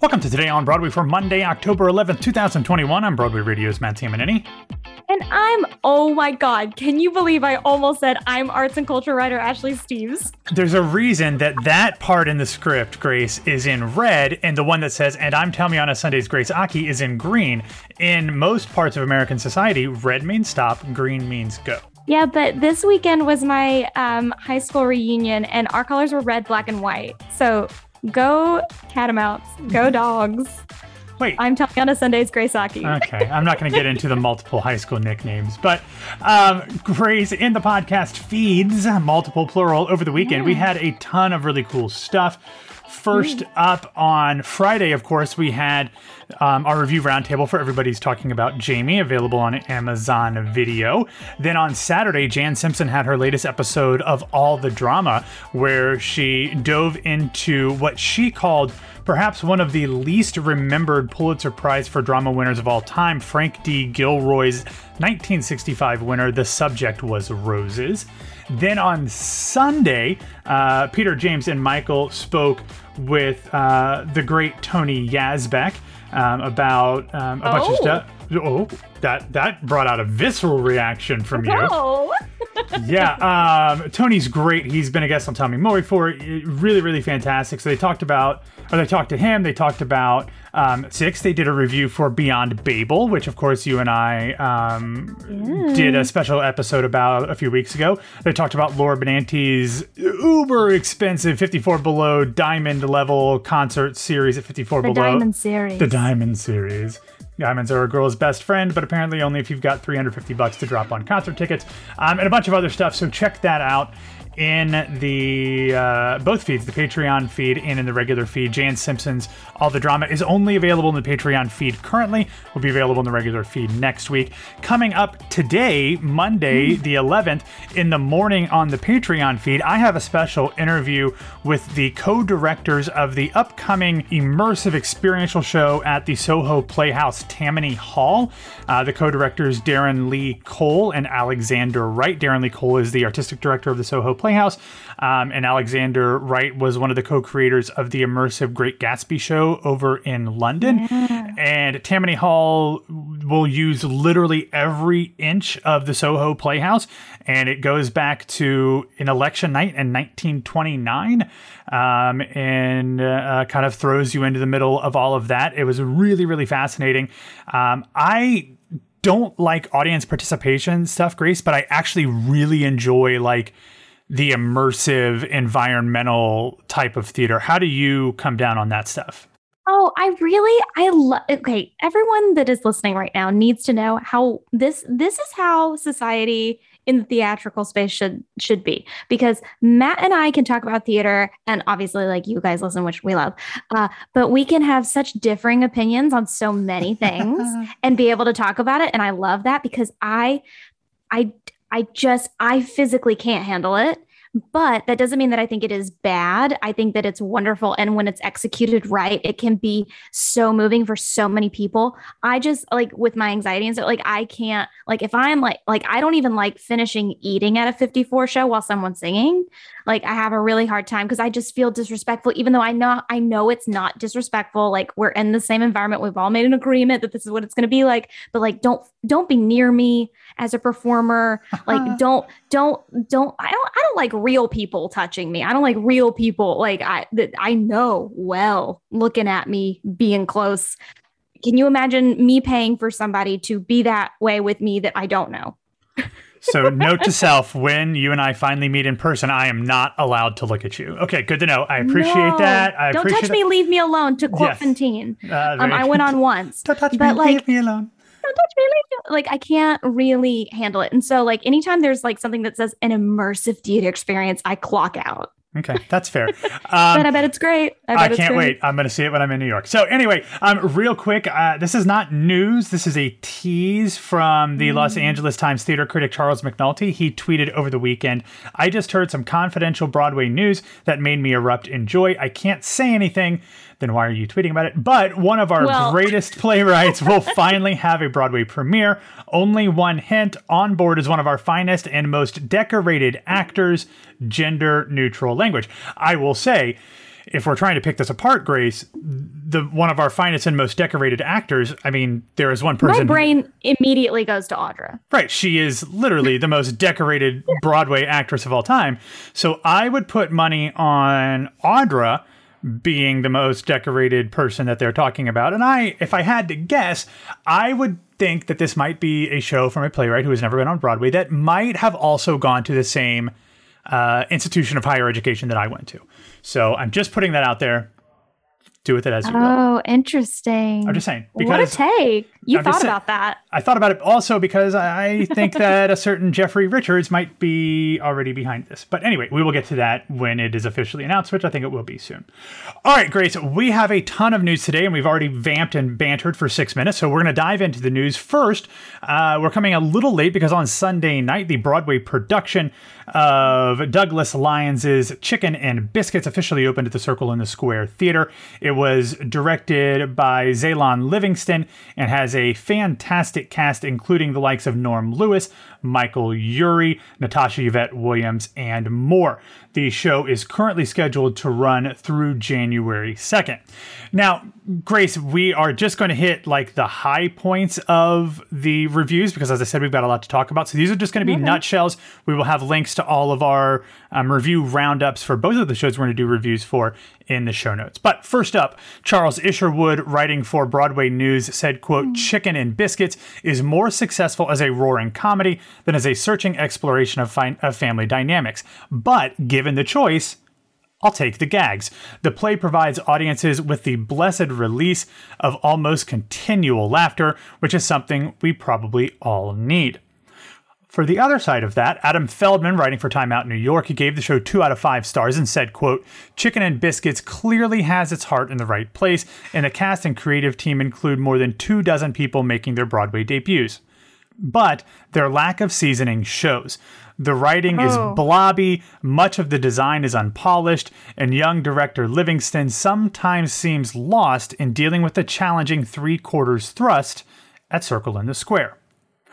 Welcome to Today on Broadway for Monday, October 11th, 2021. I'm Broadway Radio's Matt Tamanini. And I'm, oh my God, can you believe I almost said I'm arts and culture writer Ashley Steves? There's a reason that that part in the script, Grace, is in red, and the one that says, and I'm Tamiana Sunday's Grace Aki is in green. In most parts of American society, red means stop, green means go. Yeah, but this weekend was my um, high school reunion, and our colors were red, black, and white. So go catamounts, go dogs. Wait. I'm Tatiana Sunday's Grace Aki. Okay, I'm not going to get into the multiple high school nicknames, but um, Grace in the podcast feeds, multiple plural, over the weekend. We had a ton of really cool stuff. First up on Friday, of course, we had um, our review roundtable for everybody's talking about Jamie, available on Amazon Video. Then on Saturday, Jan Simpson had her latest episode of All the Drama, where she dove into what she called perhaps one of the least remembered Pulitzer Prize for drama winners of all time, Frank D. Gilroy's 1965 winner. The subject was roses. Then on Sunday, uh, Peter, James, and Michael spoke with uh, the great Tony Yazbeck um, about um, a bunch of Oh. stuff. Oh, that that brought out a visceral reaction from you Oh, yeah, um, Tony's great. He's been a guest on Tommy Moore before. Really, really fantastic. So they talked about, or they talked to him. They talked about um, Six. They did a review for Beyond Babel, which of course you and I um, did a special episode about a few weeks ago. They talked about Laura Benanti's uber expensive 54 Below Diamond level concert series at 54 the Below. The Diamond Series. The Diamond series. Diamonds are a girl's best friend, but apparently only if you've got 350 bucks to drop on concert tickets, um, and a bunch of other stuff. So check that out in the uh, both feeds, the Patreon feed and in the regular feed. Jan Simpson's All the Drama is only available in the Patreon feed currently. Will be available in the regular feed next week. Coming up today, Monday the 11th, in the morning on the Patreon feed, I have a special interview with the co-directors of the upcoming immersive experiential show at the Soho Playhouse Tammany Hall. Uh, the co-directors Darren Lee Cole and Alexander Wright. Darren Lee Cole is the artistic director of the Soho Playhouse, um, and Alexander Wright was one of the co-creators of the immersive Great Gatsby show over in London. And Tammany Hall will use literally every inch of the Soho Playhouse, and it goes back to an election night in 1929, um, and uh, kind of throws you into the middle of all of that. It was really, really fascinating. Um, I don't like audience participation stuff, Grace, but I actually really enjoy like the immersive environmental type of theater. How do you come down on that stuff? Oh, I really I love okay, everyone that is listening right now needs to know how this this is how society in the theatrical space should should be because Matt and I can talk about theater and obviously like you guys listen which we love. Uh, but we can have such differing opinions on so many things and be able to talk about it and I love that because I I I just I physically can't handle it. But that doesn't mean that I think it is bad. I think that it's wonderful. And when it's executed right, it can be so moving for so many people. I just like with my anxiety and so like I can't like if I'm like like I don't even like finishing eating at a 54 show while someone's singing. Like I have a really hard time because I just feel disrespectful, even though I know I know it's not disrespectful. Like we're in the same environment. We've all made an agreement that this is what it's gonna be like. But like don't don't be near me as a performer. Like don't don't don't I don't I don't like real people touching me. I don't like real people like I that I know well looking at me being close. Can you imagine me paying for somebody to be that way with me that I don't know? So, note to self: when you and I finally meet in person, I am not allowed to look at you. Okay, good to know. I appreciate No. that. I don't appreciate touch me, leave me alone. To quote Yes. Fantine, Uh, um, I went on once. Don't touch but, me. like- leave me alone. don't touch me, leave me. Like I can't really handle it. And so like anytime there's like something that says an immersive theater experience, I clock out. Okay, that's fair. But Um, I bet it's great. I, bet I can't great. wait. I'm going to see it when I'm in New York. So anyway, um, real quick, uh, this is not news. This is a tease from the Los Angeles Times theater critic Charles McNulty. He tweeted over the weekend, "I just heard some confidential Broadway news that made me erupt in joy. I can't say anything. Then why are you tweeting about it? But one of our Well- greatest playwrights will finally have a Broadway premiere. Only one hint: on board is one of our finest and most decorated actors. Gender neutral language. I will say." if we're trying to pick this apart, Grace, the one of our finest and most decorated actors. I mean, there is one person. My brain immediately goes to Audra. Right. She is literally the most decorated Broadway actress of all time. So I would put money on Audra being the most decorated person that they're talking about. And I, if I had to guess, I would think that this might be a show from a playwright who has never been on Broadway that might have also gone to the same uh, institution of higher education that I went to. So I'm just putting that out there. Do with it as you will. Oh, interesting. I'm just saying Because, what a take. You I'm thought about that. I thought about it also because I think that a certain Jeffrey Richards might be already behind this. But anyway, we will get to that when it is officially announced, which I think it will be soon. All right, Grace, we have a ton of news today, and we've already vamped and bantered for six minutes. So we're going to dive into the news first. Uh, we're coming a little late because on Sunday night, the Broadway production of Douglas Lyons's Chicken and Biscuits officially opened at the Circle in the Square Theater. It was directed by Zhailon Levingston and has a fantastic cast, including the likes of Norm Lewis, Michael Urie, Natasha Yvette Williams, and more. The show is currently scheduled to run through January 2nd. Now, Grace, we are just going to hit like the high points of the reviews because, as I said, we've got a lot to talk about. So these are just going to be nutshells. We will have links to all of our um, review roundups for both of the shows we're going to do reviews for in the show notes. But first up, Charles Isherwood, writing for Broadway News, said, quote, Chicken and Biscuits is more successful as a roaring comedy than as a searching exploration of, fi- of family dynamics. But given the choice, I'll take the gags. The play provides audiences with the blessed release of almost continual laughter, which is something we probably all need. For the other side of that, Adam Feldman, writing for Time Out New York, he gave the show two out of five stars and said, quote, Chicken and Biscuits clearly has its heart in the right place, and the cast and creative team include more than two dozen people making their Broadway debuts. But their lack of seasoning shows. The writing is Oh. blobby, much of the design is unpolished, and young director Levingston sometimes seems lost in dealing with the challenging three quarters thrust at Circle in the Square.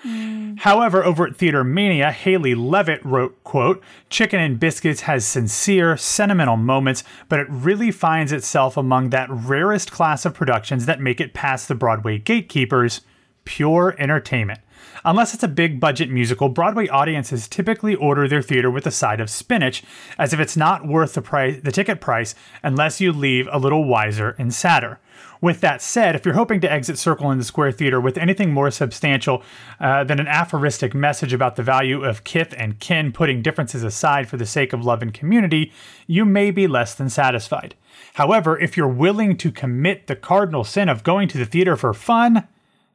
Mm. However, over at Theater Mania, Hayley Levitt wrote, quote, Chicken and Biscuits has sincere, sentimental moments, but it really finds itself among that rarest class of productions that make it past the Broadway gatekeepers, pure entertainment. Unless it's a big budget musical, Broadway audiences typically order their theater with a side of spinach, as if it's not worth the price, the ticket price, unless you leave a little wiser and sadder. With that said, if you're hoping to exit Circle in the Square Theater with anything more substantial uh, than an aphoristic message about the value of kith and kin putting differences aside for the sake of love and community, you may be less than satisfied. However, if you're willing to commit the cardinal sin of going to the theater for fun,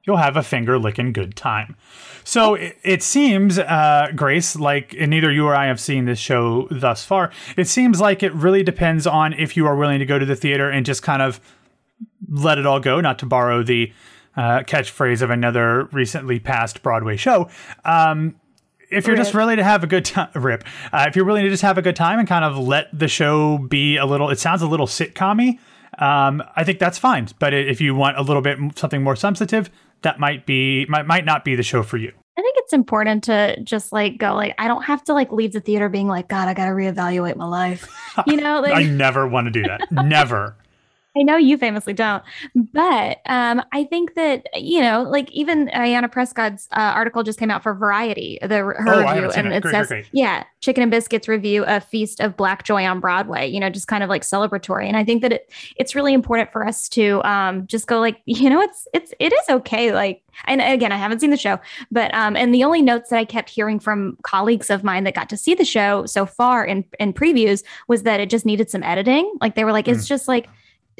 you'll have a finger licking good time. So it, it seems, uh, Grace, like neither you or I have seen this show thus far. It seems like it really depends on if you are willing to go to the theater and just kind of let it all go, not to borrow the uh, catchphrase of another recently passed Broadway show. Um, if you're just really to have a good time, rip. Uh, if you're willing to just have a good time and kind of let the show be a little, it sounds a little sitcom um, I think that's fine. But if you want a little bit something more substantive, that might be might might not be the show for you. I think it's important to just like go like I don't have to like leave the theater being like God I got to reevaluate my life. You know, like I never want to do that. never. I know you famously don't, but um, I think that you know, like even Ayanna Prescott's uh, article just came out for Variety, the her Oh, review, and it. it Great, says, great, yeah, Chicken and Biscuits review a feast of black joy on Broadway. You know, just kind of like celebratory, and I think that it it's really important for us to um just go like, you know, it's it's it is okay, like. And again, I haven't seen the show, but um, and the only notes that I kept hearing from colleagues of mine that got to see the show so far in in previews was that it just needed some editing. Like they were like, it's just like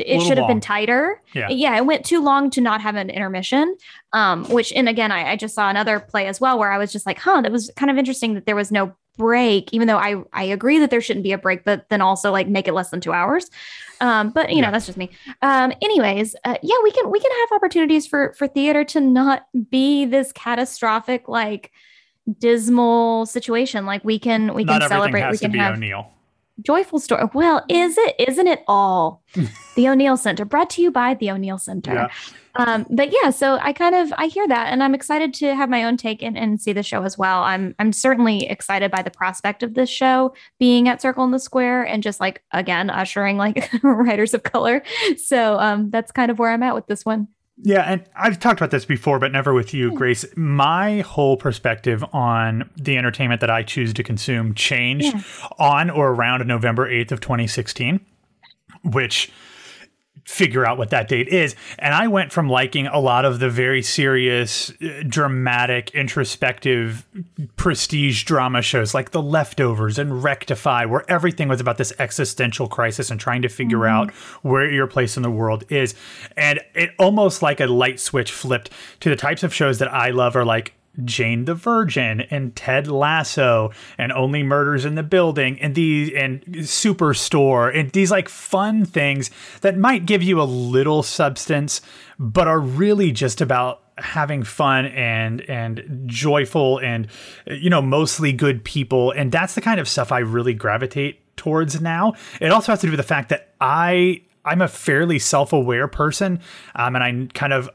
it should have been tighter. Yeah. Yeah, it went too long to not have an intermission. Um, which and again, I, I just saw another play as well where I was just like, huh, that was kind of interesting that there was no break, even though I I agree that there shouldn't be a break, but then also like make it less than two hours. Um, but you Yeah. know, that's just me. Um, anyways, uh, yeah, we can we can have opportunities for for theater to not be this catastrophic like dismal situation. Like we can we Not can celebrate. We to can be have O'Neill. Joyful story. Well, is it? Isn't it all? the O'Neill Center, brought to you by the O'Neill Center. Yeah. Um, but yeah, so I kind of I hear that, and I'm excited to have my own take and, and see the show as well. I'm I'm certainly excited by the prospect of this show being at Circle in the Square and just like again ushering like writers of color. So um, that's kind of where I'm at with this one. Yeah, and I've talked about this before, but never with you, hmm. Grace. My whole perspective on the entertainment that I choose to consume changed Yeah. on or around November 8th of 2016, which figure out what that date is. And I went from liking a lot of the very serious, uh, dramatic, introspective, prestige drama shows like The Leftovers and Rectify, where everything was about this existential crisis and trying to figure out where your place in the world is. And it almost like a light switch flipped to the types of shows that I love are like Jane the Virgin and Ted Lasso and Only Murders in the Building and these and Superstore and these like fun things that might give you a little substance but are really just about having fun and and joyful and you know mostly good people and that's the kind of stuff I really gravitate towards now. It also has to do with the fact that I I'm a fairly self-aware person um, and I kind of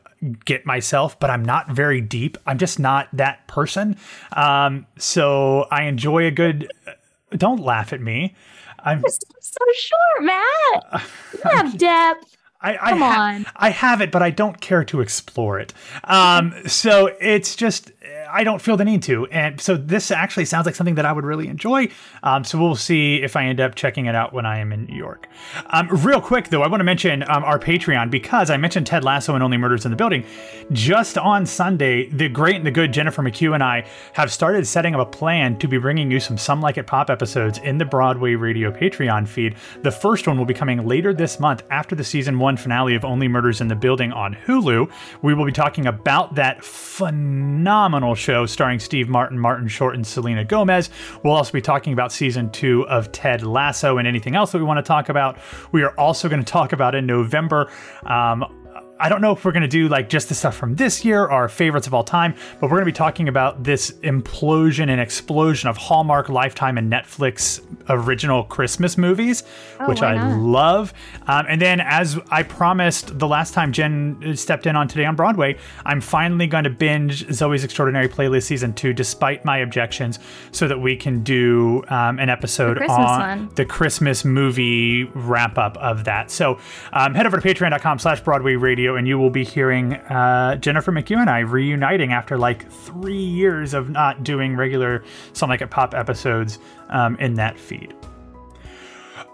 get myself, but I'm not very deep. I'm just not that person. Um, so I enjoy a good. Don't laugh at me. I'm. You're so, so short, Matt. You have depth. I, I Come ha- on. I have it, but I don't care to explore it. Um, so it's just I don't feel the need to, and so this actually sounds like something that I would really enjoy. Um, so we'll see if I end up checking it out when I am in New York. Um, real quick though, I want to mention um, our Patreon because I mentioned Ted Lasso and Only Murders in the Building. Just on Sunday, the great and the good Jennifer McHugh and I have started setting up a plan to be bringing you some Some Like It Pop episodes in the Broadway Radio Patreon feed. The first one will be coming later this month after the season one finale of Only Murders in the Building on Hulu. We will be talking about that phenomenal show starring Steve Martin, Martin Short, and Selena Gomez. We'll also be talking about season two of Ted Lasso and anything else that we want to talk about. We are also going to talk about in November. Um, I don't know if we're going to do like just the stuff from this year, our favorites of all time, but we're going to be talking about this implosion and explosion of Hallmark, Lifetime, and Netflix original Christmas movies, which I not? love. Um, and then, as I promised the last time Jen stepped in on Today on Broadway, I'm finally going to binge Zoey's Extraordinary Playlist season two, despite my objections, so that we can do um, an episode Christmas on one. the Christmas movie wrap up of that. So um, head over to patreon.com slash Broadway Radio and you will be hearing uh, Jennifer McHugh and I reuniting after like three years of not doing regular Some Like It Pop episodes um, in that feed.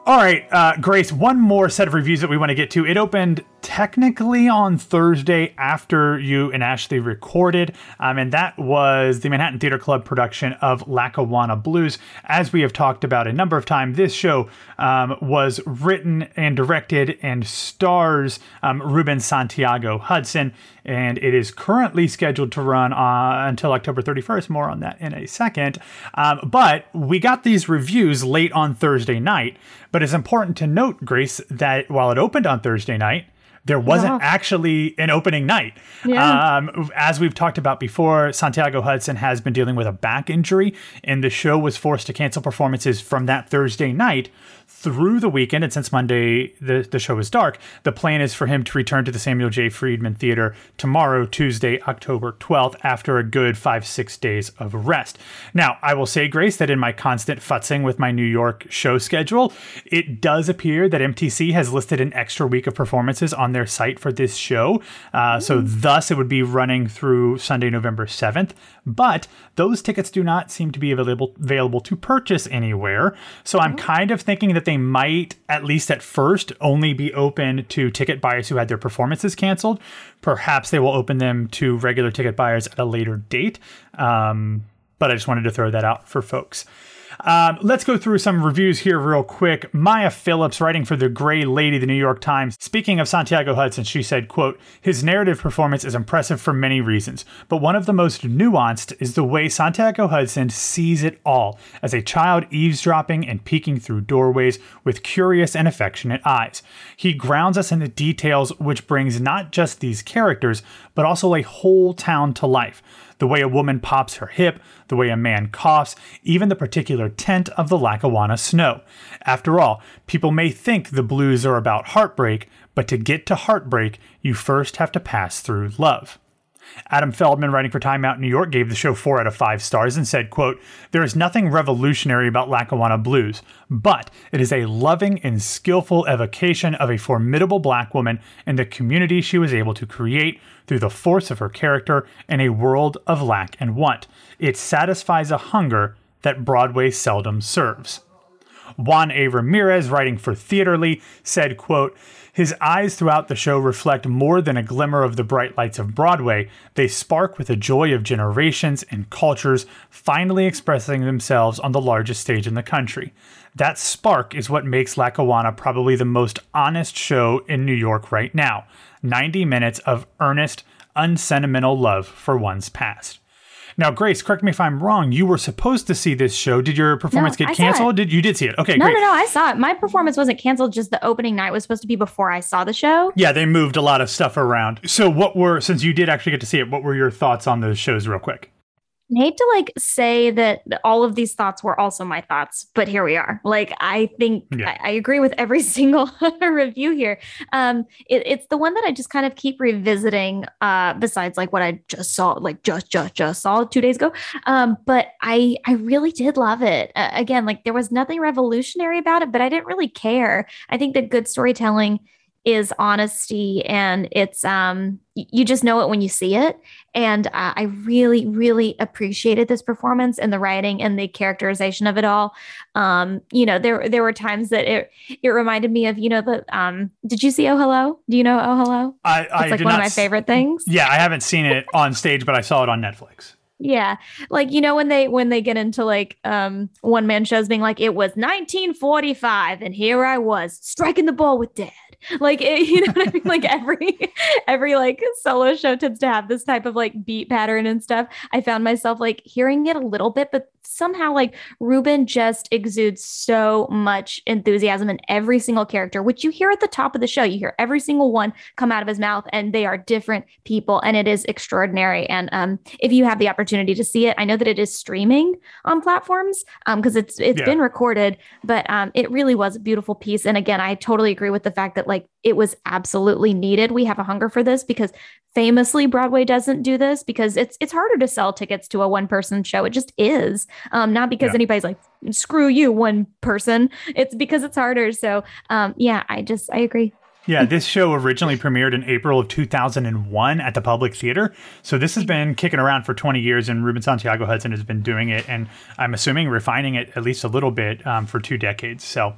All right, uh, Grace, one more set of reviews that we want to get to. It opened technically on Thursday after you and Ashley recorded, um, and that was the Manhattan Theater Club production of Lackawanna Blues. As we have talked about a number of times, this show um, was written and directed and stars um, Ruben Santiago Hudson, and it is currently scheduled to run uh, until October 31st. More on that in a second. Um, but we got these reviews late on Thursday night. But it's important to note, Grace, that while it opened on Thursday night, there wasn't Yeah. actually an opening night. Yeah. Um, as we've talked about before, Santiago Hudson has been dealing with a back injury, and the show was forced to cancel performances from that Thursday night through the weekend. And since Monday, the, the show is dark, the plan is for him to return to the Samuel J. Friedman Theater tomorrow, Tuesday, October 12th, after a good five, six days of rest. Now, I will say, Grace, that in my constant futzing with my New York show schedule, it does appear that MTC has listed an extra week of performances on their site for this show. Uh, so, thus, it would be running through Sunday, November 7th. But those tickets do not seem to be available available to purchase anywhere. So I'm kind of thinking that they might, at least at first, only be open to ticket buyers who had their performances canceled. Perhaps they will open them to regular ticket buyers at a later date. Um, but I just wanted to throw that out for folks. Um, let's go through some reviews here real quick. Maya Phillips, writing for the Gray Lady, the New York Times, speaking of Santiago Hudson, she said, "quote His narrative performance is impressive for many reasons, but one of the most nuanced is the way Santiago Hudson sees it all as a child eavesdropping and peeking through doorways with curious and affectionate eyes. He grounds us in the details, which brings not just these characters, but also a whole town to life." The way a woman pops her hip, the way a man coughs, even the particular tint of the Lackawanna snow. After all, people may think the blues are about heartbreak, but to get to heartbreak, you first have to pass through love. Adam Feldman, writing for Time Out New York, gave the show four out of five stars and said, quote, There is nothing revolutionary about Lackawanna Blues, but it is a loving and skillful evocation of a formidable black woman and the community she was able to create through the force of her character in a world of lack and want. It satisfies a hunger that Broadway seldom serves. Juan A. Ramirez, writing for Theatrely, said, quote, his eyes throughout the show reflect more than a glimmer of the bright lights of Broadway. They spark with the joy of generations and cultures finally expressing themselves on the largest stage in the country. That spark is what makes Lackawanna probably the most honest show in New York right now. 90 minutes of earnest, unsentimental love for one's past. Now, Grace, correct me if I'm wrong. You were supposed to see this show. Did your performance No, get I canceled? Did you did see it? Okay, No, great. no, no. I saw it. My performance wasn't canceled. Just the opening night was supposed to be before I saw the show. Yeah, they moved a lot of stuff around. So, what were since you did actually get to see it? What were your thoughts on those shows, real quick? I hate to like say that all of these thoughts were also my thoughts, but here we are. Like I think Yeah. I, I agree with every single review here. Um, it, it's the one that I just kind of keep revisiting. Uh, besides like what I just saw, like just just just saw two days ago. Um, but I I really did love it. Uh, again, like there was nothing revolutionary about it, but I didn't really care. I think that good storytelling is honesty and it's um you just know it when you see it and uh, i really really appreciated this performance and the writing and the characterization of it all um you know there there were times that it it reminded me of you know the um did you see oh hello do you know oh hello I, I it's like did one of my favorite things Yeah, I haven't seen it on stage, but I saw it on Netflix. Yeah. Like, you know, when they when they get into like um one man shows being like, it was 1945 and here I was striking the ball with dad. Like it, you know what I mean? Like every every like solo show tends to have this type of like beat pattern and stuff. I found myself like hearing it a little bit, but somehow like Ruben just exudes so much enthusiasm in every single character, which you hear at the top of the show. You hear every single one come out of his mouth, and they are different people, and it is extraordinary. And um, if you have the opportunity to see it, I know that it is streaming on platforms because it's it's Yeah. been recorded, but um, it really was a beautiful piece. And again, I totally agree with the fact that like it was absolutely needed. We have a hunger for this because famously Broadway doesn't do this because it's it's harder to sell tickets to a one person show. It just is. Um, not because Yeah. anybody's like screw you one person. It's because it's harder. So um, yeah, I just I agree. Yeah, this show originally premiered in April of 2001 at the Public Theater. So this has been kicking around for 20 years, and Ruben Santiago Hudson has been doing it, and I'm assuming refining it at least a little bit um, for two decades. So,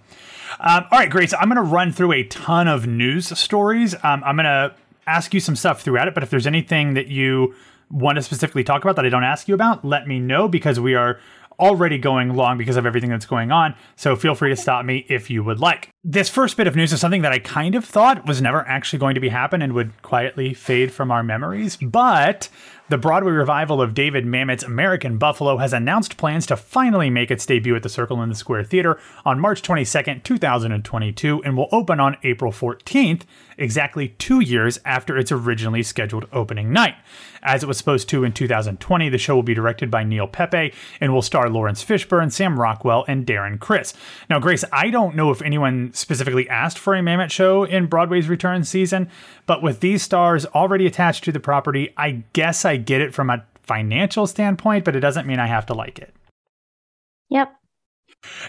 um, all right, Grace, I'm going to run through a ton of news stories. Um, I'm going to ask you some stuff throughout it, but if there's anything that you want to specifically talk about that I don't ask you about, let me know because we are already going long because of everything that's going on. So feel free to stop me if you would like. This first bit of news is something that I kind of thought was never actually going to be happen and would quietly fade from our memories, but the Broadway revival of David Mamet's American Buffalo has announced plans to finally make its debut at the Circle in the Square Theater on March 22nd, 2022, and will open on April 14th, exactly two years after its originally scheduled opening night. As it was supposed to in 2020, the show will be directed by Neil Pepe and will star Laurence Fishburne, Sam Rockwell, and Darren Criss. Now, Grace, I don't know if anyone specifically asked for a Mamet show in Broadway's return season, but with these stars already attached to the property, I guess I get it from a financial standpoint, but it doesn't mean I have to like it. Yep.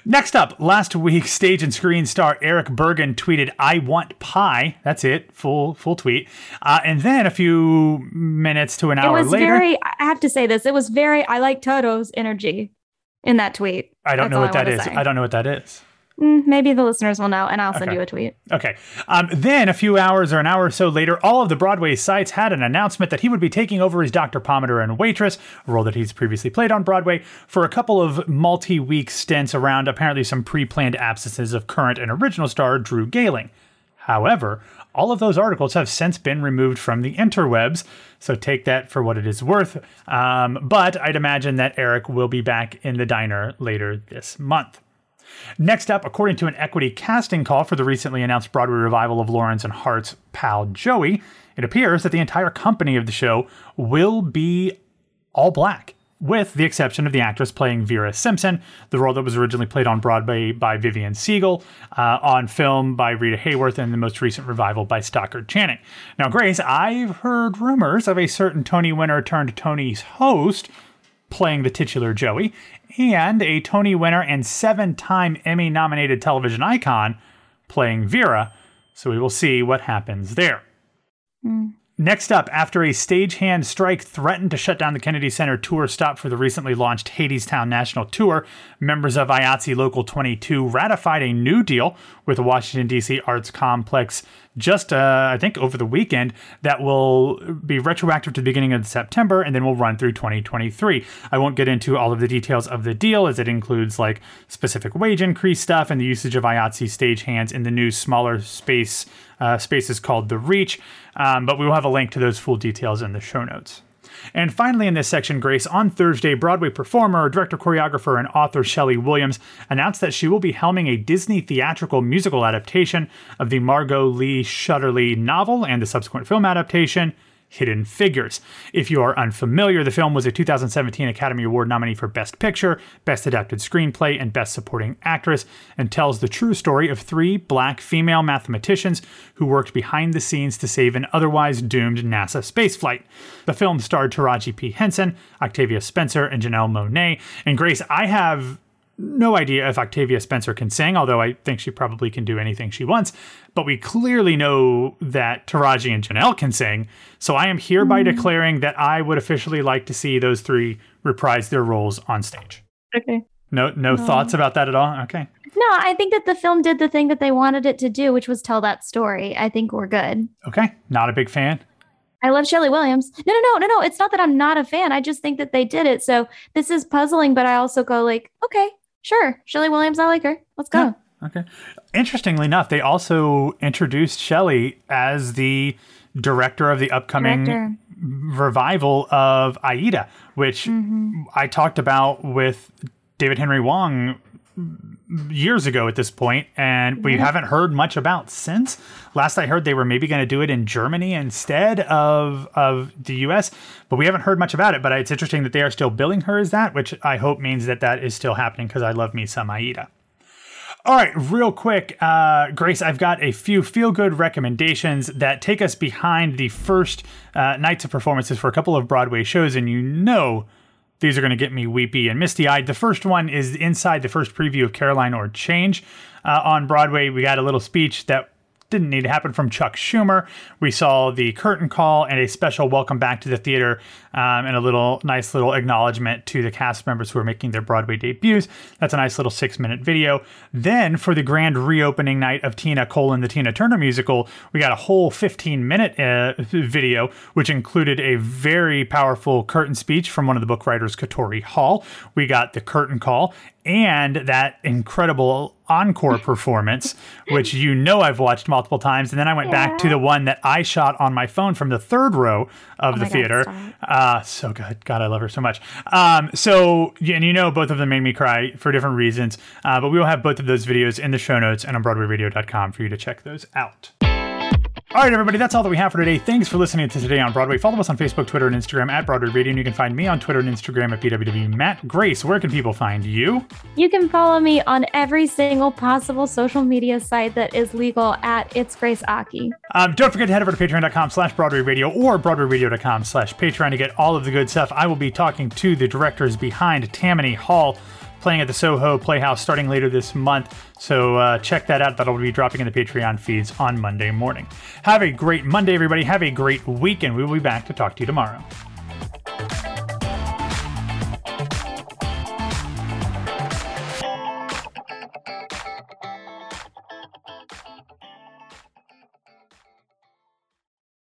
Next up, last week, stage and screen star Erich Bergen tweeted, "I want pie." That's it, full full tweet. Uh, and then a few minutes to an It hour was later, very I have to say this. It was very I like Toto's energy in that tweet. I don't That's know what that wanna say. I don't know what that is. Mm, maybe the listeners will know, and I'll send Okay. you a tweet. Okay. Um, then a few hours or an hour or so later, all of the Broadway sites had an announcement that he would be taking over as Dr. Pomatter and Waitress, a role that he's previously played on Broadway, for a couple of multi week stints around apparently some pre planned absences of current and original star Drew Gehling. However, all of those articles have since been removed from the interwebs, so take that for what it is worth. Um, but I'd imagine that Eric will be back in the diner later this month. Next up, according to an equity casting call for the recently announced Broadway revival of Lawrence and Hart's pal Joey, it appears that the entire company of the show will be all black with the exception of the actress playing Vera Simpson, the role that was originally played on Broadway by Vivienne Segal, uh, on film by Rita Hayworth, and the most recent revival by Stockard Channing. Now, Grace, I've heard rumors of a certain Tony winner turned Tony's host playing the titular Joey, and a Tony winner and seven time Emmy nominated television icon playing Vera. So we will see what happens there. Mm. Next up, after a stagehand strike threatened to shut down the Kennedy Center tour stop for the recently launched Hadestown National Tour, members of IATSE Local 22 ratified a new deal with the Washington, D.C. Arts Complex just, uh, I think, over the weekend that will be retroactive to the beginning of September and then will run through 2023. I won't get into all of the details of the deal as it includes like specific wage increase stuff and the usage of IATSE stagehands in the new smaller space uh, spaces called The Reach. Um, but we will have a link to those full details in the show notes. And finally, in this section, Grace, on Thursday, Broadway performer, director, choreographer, and author Schele Williams announced that she will be helming a Disney theatrical musical adaptation of the Margot Lee Shetterly novel and the subsequent film adaptation. Hidden Figures. If you are unfamiliar, the film was a 2017 Academy Award nominee for Best Picture, Best Adapted Screenplay, and Best Supporting Actress, and tells the true story of three black female mathematicians who worked behind the scenes to save an otherwise doomed NASA spaceflight. The film starred Taraji P. Henson, Octavia Spencer, and Janelle Monáe. And Grace, I have no idea if Octavia Spencer can sing, although I think she probably can do anything she wants. But we clearly know that Taraji and Janelle can sing. So I am hereby mm-hmm. declaring that I would officially like to see those three reprise their roles on stage. Okay. No, no, no thoughts about that at all. Okay. No, I think that the film did the thing that they wanted it to do, which was tell that story. I think we're good. Okay. Not a big fan. I love Schele Williams. No, no, no, no, no. It's not that I'm not a fan. I just think that they did it. So this is puzzling, but I also go like, okay, Sure, Schele Williams. I like her. Let's go. Yeah. Okay. Interestingly enough, they also introduced Schele as the director of the upcoming director. revival of Aida, which mm-hmm. I talked about with David Henry Hwang years ago at this point, and we haven't heard much about since. Last I heard, they were maybe going to do it in Germany instead of of the U.S., but we haven't heard much about it. But it's interesting that they are still billing her as that, which I hope means that that is still happening because I love me some Aida. All right, real quick, uh, Grace, I've got a few feel good recommendations that take us behind the first uh, nights of performances for a couple of Broadway shows, and you know these are going to get me weepy and misty eyed. The first one is inside the first preview of Caroline or Change uh, on Broadway. We got a little speech that didn't need to happen from Chuck Schumer. We saw the curtain call and a special welcome back to the theater um, and a little nice little acknowledgement to the cast members who are making their Broadway debuts. That's a nice little six minute video. Then for the grand reopening night of Tina Colon, the Tina Turner musical, we got a whole 15 minute uh, video, which included a very powerful curtain speech from one of the book writers, Katori Hall. We got the curtain call and that incredible encore performance, which you know I've watched multiple times. And then I went yeah. back to the one that I shot on my phone from the third row of oh the theater. uh, so good. God, I love her so much. Um, so, and you know, both of them made me cry for different reasons. Uh, but we will have both of those videos in the show notes and on BroadwayRadio.com for you to check those out. All right, everybody, that's all that we have for today. Thanks for listening to Today on Broadway. Follow us on Facebook, Twitter, and Instagram at Broadway Radio, and you can find me on Twitter and Instagram at BWW Matt. Grace, where can people find you? You can follow me on every single possible social media site that is legal at It's Grace Aki. Um, don't forget to head over to patreon.com slash Broadway Radio or BroadwayRadio.com slash Patreon to get all of the good stuff. I will be talking to the directors behind Tammany Hall playing at the Soho Playhouse starting later this month. So uh, check that out. That'll be dropping in the Patreon feeds on Monday morning. Have a great Monday, everybody. Have a great week, and we will be back to talk to you tomorrow.